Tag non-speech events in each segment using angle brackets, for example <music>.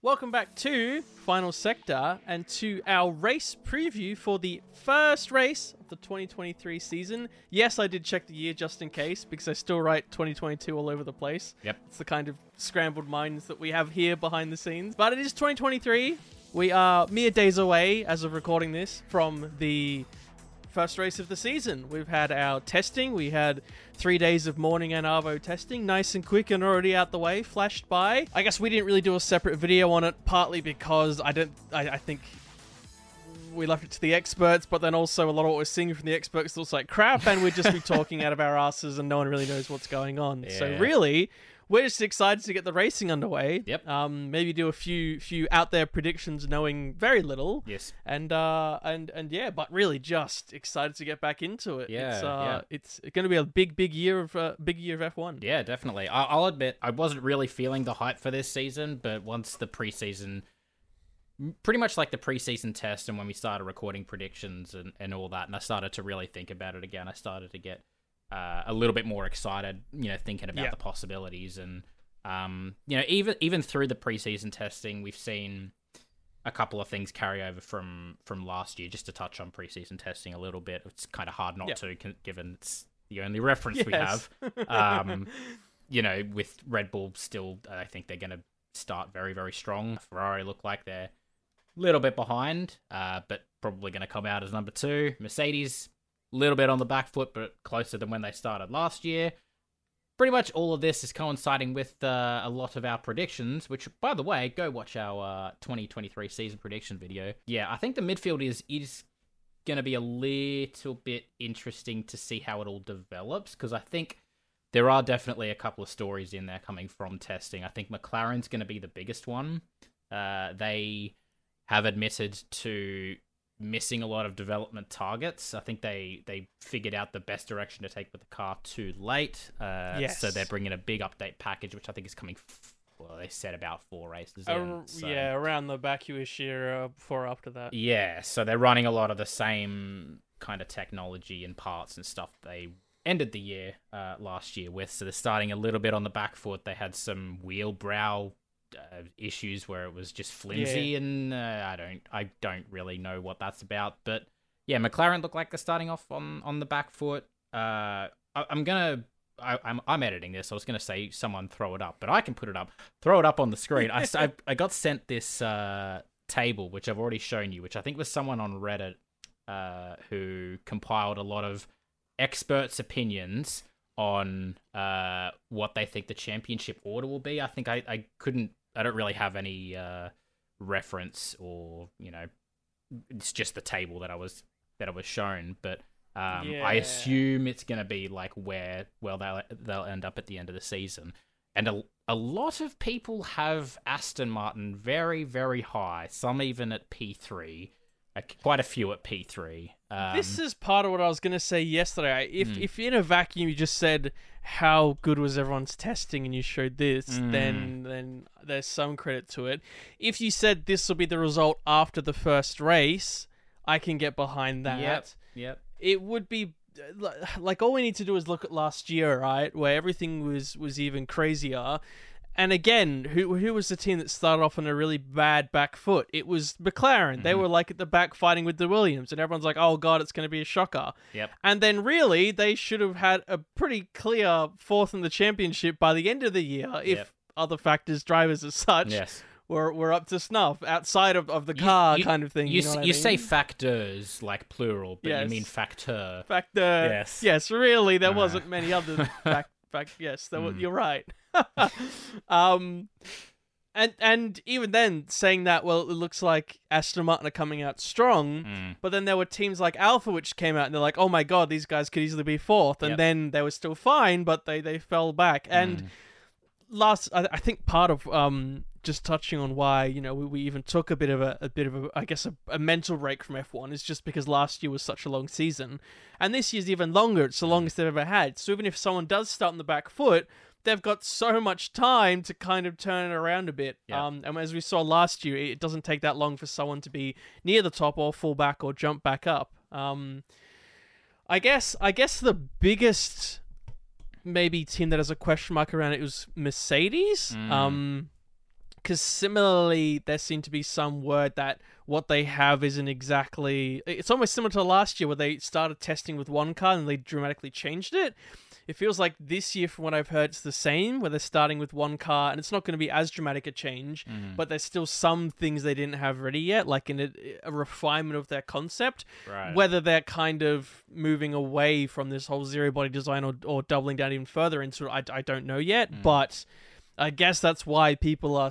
Welcome back to Final Sector and to our race preview for the first race of the 2023 season. Yes, I did check the year just in case because I still write 2022 all over the place. Yep. It's the kind of scrambled minds that we have here behind the scenes. But it is 2023. We are mere days away as of recording this from the first race of the season. We've had our testing. We had three days of morning and Arvo testing, nice and quick and already out the way, flashed by. I guess we didn't really do a separate video on it, partly because I don't. I, I think we left it to the experts, but then also a lot of what we're seeing from the experts looks like crap, and we'd just be <laughs> talking out of our asses, and no one really knows what's going on. So really. We're just excited to get the racing underway. Yep. Um, maybe do a few few out there predictions, knowing very little Yes. and uh and and yeah but really just excited to get back into it Yeah, it's uh yeah. it's going to be a big big year of uh, big year of f1 Yeah, definitely. I- I'll admit I wasn't really feeling the hype for this season, but once the preseason, pretty much like the preseason test, and when we started recording predictions and, and all that, and I started to really think about it again, I started to get uh, a little bit more excited. You know, thinking about Yeah. the possibilities, and um, you know, even even through the preseason testing, we've seen a couple of things carry over from from last year. Just to touch on preseason testing a little bit, it's kind of hard not Yeah. to, given it's the only reference we have. Um, <laughs> you know, with Red Bull still, I think they're going to start very, very strong. Ferrari look like they're a little bit behind, uh, but probably going to come out as number two. Mercedes, little bit on the back foot, but closer than when they started last year. Pretty much all of this is coinciding with uh, a lot of our predictions, which, by the way, go watch our uh, 2023 season prediction video. Yeah, I think the midfield is is going to be a little bit interesting to see how it all develops because I think there are definitely a couple of stories in there coming from testing. I think McLaren's going to be the biggest one. Uh, they have admitted to missing a lot of development targets. I think they they figured out the best direction to take with the car too late. Uh, Yes. So they're bringing a big update package, which I think is coming. F- well, they said about four races. in, so- yeah around the Baku-ish year uh, before or after that yeah, so they're running a lot of the same kind of technology and parts and stuff they ended the year uh, last year with. So they're starting a little bit on the back foot. They had some wheel brow uh, issues where it was just flimsy, and uh, I don't, I don't really know what that's about. But yeah, McLaren look like they're starting off on on the back foot. Uh, I, I'm gonna. I, I'm I'm editing this. I was gonna say someone throw it up, but I can put it up. Throw it up on the screen. I, I got sent this uh, table, which I've already shown you, which I think was someone on Reddit uh, who compiled a lot of experts' opinions on uh, what they think the championship order will be. I think I, I couldn't, I don't really have any uh, reference or, you know, it's just the table that I was that I was shown, but um, yeah. I assume it's going to be like where well they'll they'll end up at the end of the season. And a, a lot of people have Aston Martin very very high, some even at P3 a, quite a few at P3. Um, this is part of what I was going to say yesterday. If mm. if in a vacuum you just said how good was everyone's testing and you showed this, mm. then then there's some credit to it. If you said this will be the result after the first race, I can get behind that. Yep. Yep. It would be like all we need to do is look at last year, right, where everything was was even crazier, and again, who who was the team that started off on a really bad back foot? It was McLaren. They Mhm. were like at the back fighting with the Williams, and everyone's like, "Oh God, it's going to be a shocker." Yep. And then really, they should have had a pretty clear fourth in the championship by the end of the year if Yep. other factors, drivers as such, Yes. were were up to snuff outside of, of the car you- kind of thing. You, You, know I you mean? say factors like plural, but Yes. you mean factor. fact uh, Yes. yes really there Uh. wasn't many other <laughs> fact fact yes wa- Mm. you're right <laughs> um and and even then saying that well it looks like Aston Martin are coming out strong Mm. but then there were teams like Alpha which came out and they're like oh my god these guys could easily be fourth and Yep. then they were still fine but they they fell back and Mm. last I, I think part of um just touching on why you know we, we even took a bit of a, a bit of a I guess a, a mental break from F1 is just because last year was such a long season and this year's even longer it's the longest they've ever had so even if someone does start on the back foot they've got so much time to kind of turn it around a bit Yeah. um and as we saw last year it doesn't take that long for someone to be near the top or fall back or jump back up um I guess I guess the biggest maybe team that has a question mark around it was Mercedes. Mm. Um because similarly, there seemed to be some word that what they have isn't exactly. It's almost similar to last year where they started testing with one car and they dramatically changed it. It feels like this year, from what I've heard, it's the same, where they're starting with one car, and it's not going to be as dramatic a change, Mm. but there's still some things they didn't have ready yet, like in a, a refinement of their concept. Right. Whether they're kind of moving away from this whole zero pod design or, or doubling down even further into it, I, I don't know yet, Mm. but I guess that's why people are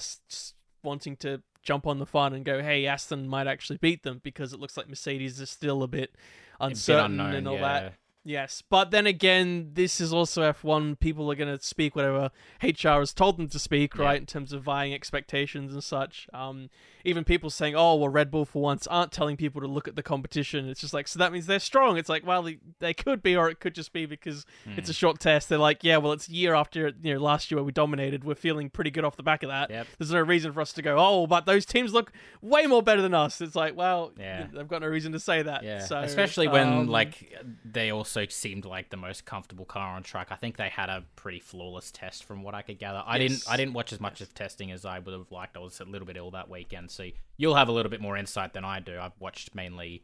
wanting to jump on the fun and go, hey, Aston might actually beat them because it looks like Mercedes is still a bit A bit uncertain unknown, and all yeah. that. Yes, but then again, this is also F1. People are going to speak whatever HR has told them to speak, Yeah. right? In terms of vying expectations and such. Um, even people saying, "Oh, well, Red Bull for once aren't telling people to look at the competition." It's just like, so that means they're strong. It's like, well, they, they could be, or it could just be because it's a short test. They're like, yeah, well, it's a year after you know last year where we dominated. We're feeling pretty good off the back of that. Yep. There's no reason for us to go, oh, but those teams look way more better than us. It's like, well, Yeah. they've got no reason to say that. Yeah, So, especially when um, like they also seemed like the most comfortable car on track. I think they had a pretty flawless test from what I could gather. I Yes. didn't I didn't watch as much of testing as I would have liked. I was a little bit ill that weekend, so you'll have a little bit more insight than I do. I've watched mainly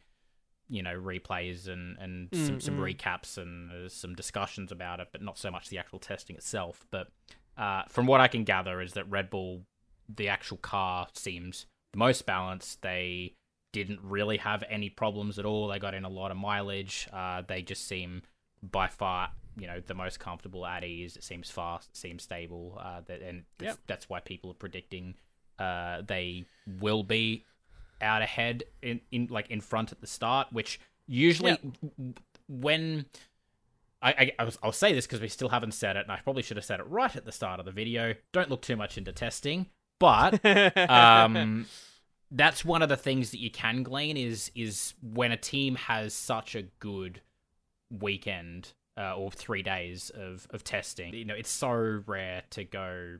you know replays and and some, some Mm, recaps and uh, some discussions about it, but not so much the actual testing itself. But uh, from what I can gather is that Red Bull, the actual car seems the most balanced. They didn't really have any problems at all. They got in a lot of mileage. Uh, they just seem by far, you know, the most comfortable at ease. It seems fast, it seems stable, uh, that, and that's, Yep. that's why people are predicting uh, they will be out ahead in, in like in front at the start, which usually when I, I I was, I'll say this because we still haven't said it, and I probably should have said it right at the start of the video. Don't look too much into testing, but <laughs> um, that's one of the things that you can glean is is when a team has such a good weekend uh, or three days of, of testing. You know, it's so rare to go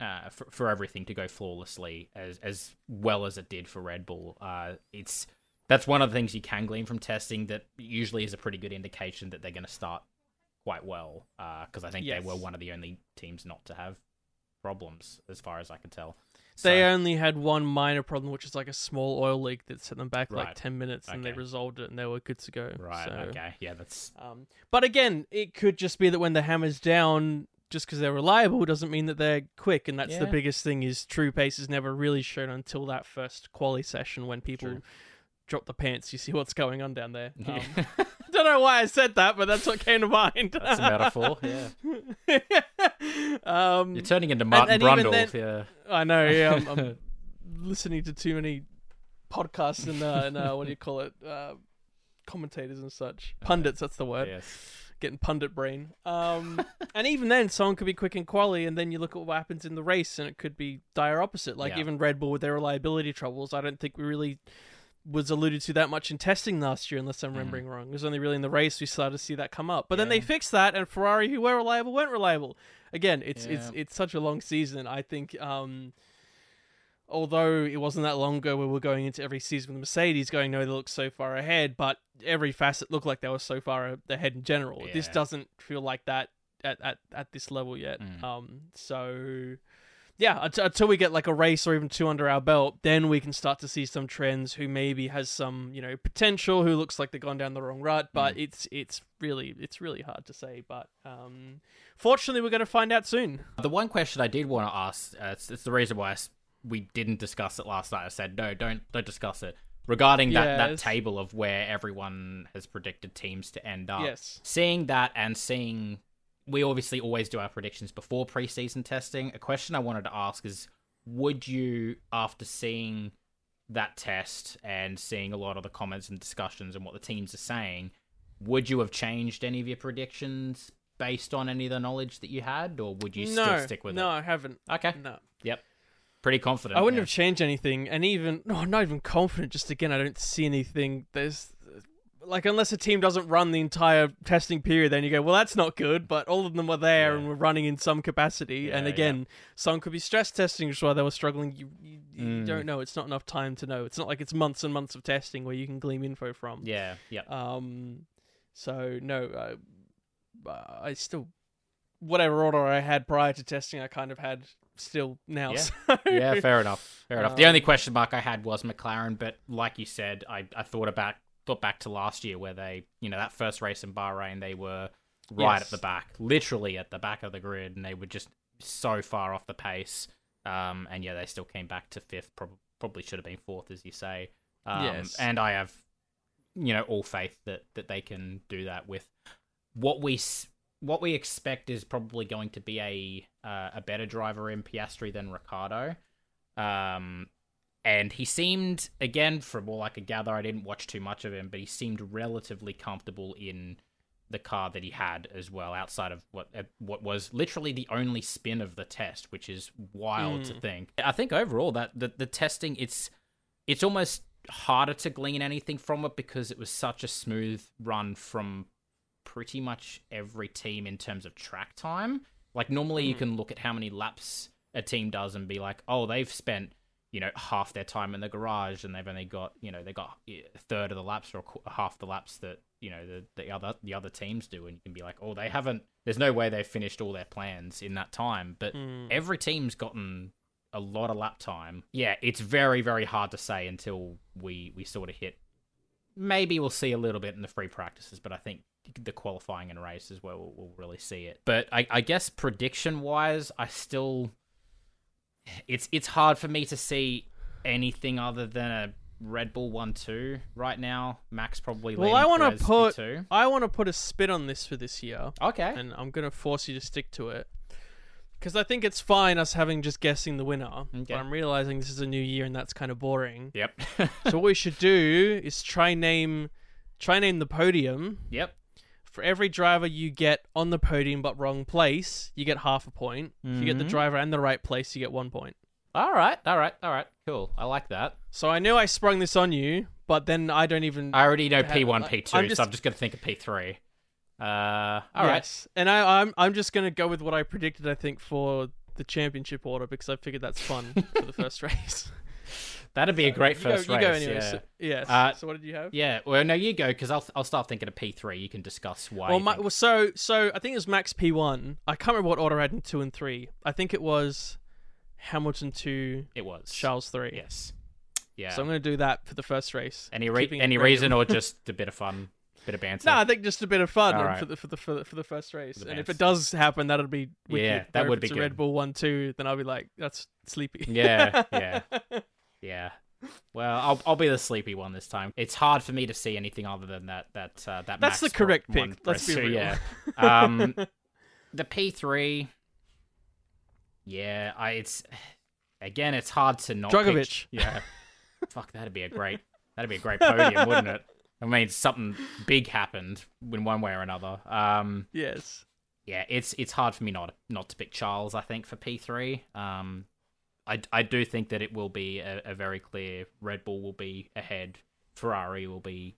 uh, for, for everything to go flawlessly as as well as it did for Red Bull. Uh, it's that's one of the things you can glean from testing that usually is a pretty good indication that they're going to start quite well because I think Yes. they were one of the only teams not to have problems as far as I can tell. They So- only had one minor problem, which is like a small oil leak that set them back like 10 minutes and they resolved it and they were good to go. right, So, okay, yeah, that's Um, but again, it could just be that when the hammer's down, just because they're reliable doesn't mean that they're quick. And that's the biggest thing is true pace is never really shown until that first quali session when people True. drop the pants. You see what's going on down there. <laughs> Um, Yeah. Don't know why I said that, but that's what came to mind. that's a metaphor. Yeah, <laughs> um, you're turning into Martin Brundle. then- yeah, I know. Yeah, I'm, I'm <laughs> listening to too many podcasts and, uh, and uh, what do you call it? Uh, commentators and such. Pundits. That's the word. yes. Getting pundit brain. Um, <laughs> and even then, someone could be quick in quali, and then you look at what happens in the race, and it could be dire opposite. Like Yeah. even Red Bull with their reliability troubles. I don't think we really was alluded to that much in testing last year, unless I'm remembering wrong. It was only really in the race we started to see that come up. But then they fixed that, and Ferrari, who were reliable, weren't reliable. Again, it's it's it's such a long season. I think. Um, although it wasn't that long ago where we are going into every season with Mercedes going, no, they look so far ahead, but every facet looked like they were so far ahead in general. This doesn't feel like that at, at, at this level yet. Mm. Um, so yeah, unt- until we get like a race or even two under our belt, then we can start to see some trends who maybe has some, you know, potential, who looks like they've gone down the wrong rut, but Mm. it's it's really it's really hard to say. But um, fortunately, we're going to find out soon. The one question I did want to ask, uh, it's, it's the reason why I we didn't discuss it last night. I said no, don't don't discuss it regarding that that table of where everyone has predicted teams to end up. Yes. Seeing that and seeing, we obviously always do our predictions before preseason testing. A question I wanted to ask is, would you, after seeing that test and seeing a lot of the comments and discussions and what the teams are saying, would you have changed any of your predictions based on any of the knowledge that you had, or would you no, still stick with no, it? No, I haven't. Okay. No. Yep. Pretty confident. I wouldn't yeah. have changed anything, and even no, I'm not even confident. Just again, I don't see anything. There's like unless a team doesn't run the entire testing period, then you go, well, that's not good. But all of them were there Yeah. and were running in some capacity. and Yeah, again, some could be stress testing, which is why they were struggling. You, you, you Mm. don't know. It's not enough time to know. It's not like it's months and months of testing where you can glean info from. Yeah. yeah. Um, so no, uh, I still whatever order I had prior to testing, I kind of had still now. Yeah. so- <laughs> yeah, fair enough. Fair enough. The only Um, question mark I had was McLaren, but like you said, I, I thought about thought back to last year where they, you know, that first race in Bahrain, they were right Yes. at the back, literally at the back of the grid, and they were just so far off the pace. Um, and yeah, they still came back to fifth. Prob- probably should have been fourth, as you say. Um, Yes. And I have, you know, all faith that that they can do that with what we what we expect is probably going to be a uh, a better driver in Piastri than Ricciardo. Um, and he seemed again, from all I could gather, I didn't watch too much of him, but he seemed relatively comfortable in the car that he had as well, outside of what uh, what was literally the only spin of the test, which is wild to Mm. think. I think overall that the, the testing it's it's almost harder to glean anything from it because it was such a smooth run from pretty much every team in terms of track time. Like normally you Mhm. can look at how many laps a team does and be like, "Oh, they've spent, you know, half their time in the garage and they've only got, you know, they got a third of the laps or half the laps that, you know, the the other the other teams do." And you can be like, "Oh, they haven't there's no way they've finished all their plans in that time." But Mm. every team's gotten a lot of lap time. Yeah, it's very very hard to say until we we sort of hit. Maybe we'll see a little bit in the free practices, but I think the qualifying and race is where we'll, we'll really see it. But I, I guess prediction wise, I still it's it's hard for me to see anything other than a Red Bull one two right now. Max probably. Well, I want to put I want to put a spin on this for this year, Okay. and I'm gonna force you to stick to it because I think it's fine us having just guessing the winner. Okay. But I'm realizing this is a new year and that's kind of boring. Yep. <laughs> so what we should do is try name try name the podium. yep. For every driver you get on the podium but wrong place, you get half a point. If you get the Mhm. driver and the right place, you get one point. All right. All right. All right. Cool. I like that. So I knew I sprung this on you, but then I don't even. I already know P one, P two, so I'm just gonna think of P three. Uh. All right. yes. And I, I'm I'm just gonna go with what I predicted. I think for the championship order because I figured that's fun <laughs> for the first race. That'd be a great first go, race. You go anyway. yeah. So, yes. Uh, so what did you have? Yeah, well, no, you go because I'll I'll start thinking of P three. You can discuss why. Well, my, well, so so I think it was Max P one. I can't remember what order I had in two and three. I think it was Hamilton two, it was Charles three. Yes. Yeah. So I'm going to do that for the first race. any re- any reason or <laughs> just a bit of fun, bit of banter? No, I think just a bit of fun All right. for the for the for the, for the first race. the and if it does happen, that'll be wicked. Yeah, that Where if would be it's a Red. Bull one two, then I'll be like, that's sleepy. Yeah, <laughs> yeah. yeah. Well, I'll I'll be the sleepy one this time. It's hard for me to see anything other than that that uh, that. That's the correct one pick, let's be. Real. Yeah. <laughs> Um, <laughs> the P three. Yeah, I it's again it's hard to not pick- Drugovich. Yeah. Fuck, that'd be a great that'd be a great podium, wouldn't it? I mean, something big happened in one way or another. Um, yes. yeah, it's it's hard for me not not to pick Charles. I think for P three, um, I I do think that it will be a, a very clear Red Bull will be ahead. Ferrari will be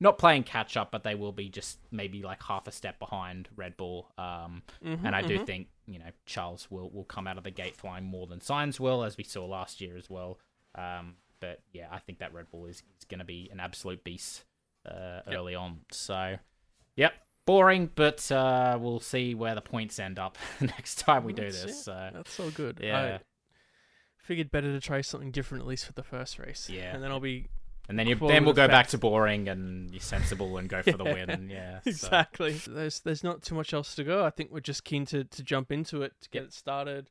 not playing catch up, but they will be just maybe like half a step behind Red Bull. Um, Mhm, and I do mhm. think you know Charles will will come out of the gate flying more than Sainz will, as we saw last year as well. Um, but yeah, I think that Red Bull is, is going to be an absolute beast uh, Yep. early on. So, yep, boring, but uh, we'll see where the points end up <laughs> next time we do this. it. So, That's all good. yeah, I figured better to try something different at least for the first race. Yeah. And then I'll be and then you then we'll go back to boring and you're sensible and go <laughs> for the win. Yeah, so- exactly. There's there's not too much else to go. I think we're just keen to, to jump into it to get it started,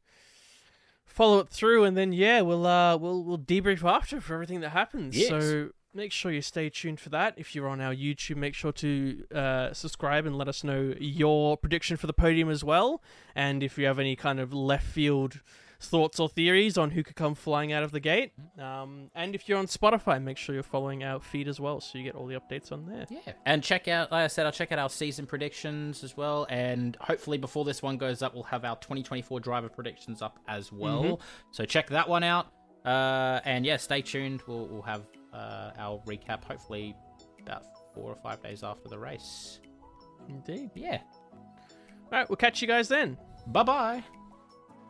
follow it through, and then yeah, we'll uh we'll we'll debrief after for everything that happens. Yes. So make sure you stay tuned for that. If you're on our YouTube, make sure to uh, subscribe and let us know your prediction for the podium as well. And if you have any kind of left field thoughts or theories on who could come flying out of the gate. Um, and if you're on Spotify, make sure you're following our feed as well, so you get all the updates on there. Yeah, and check out, like I said, I'll check out our season predictions as well, and hopefully before this one goes up, we'll have our 2024 driver predictions up as well. Mhm. So check that one out, uh, and yeah, stay tuned. We'll we'll have uh, our recap hopefully about four or five days after the race. Indeed. Yeah, All right, we'll catch you guys then. bye bye.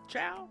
Ciao.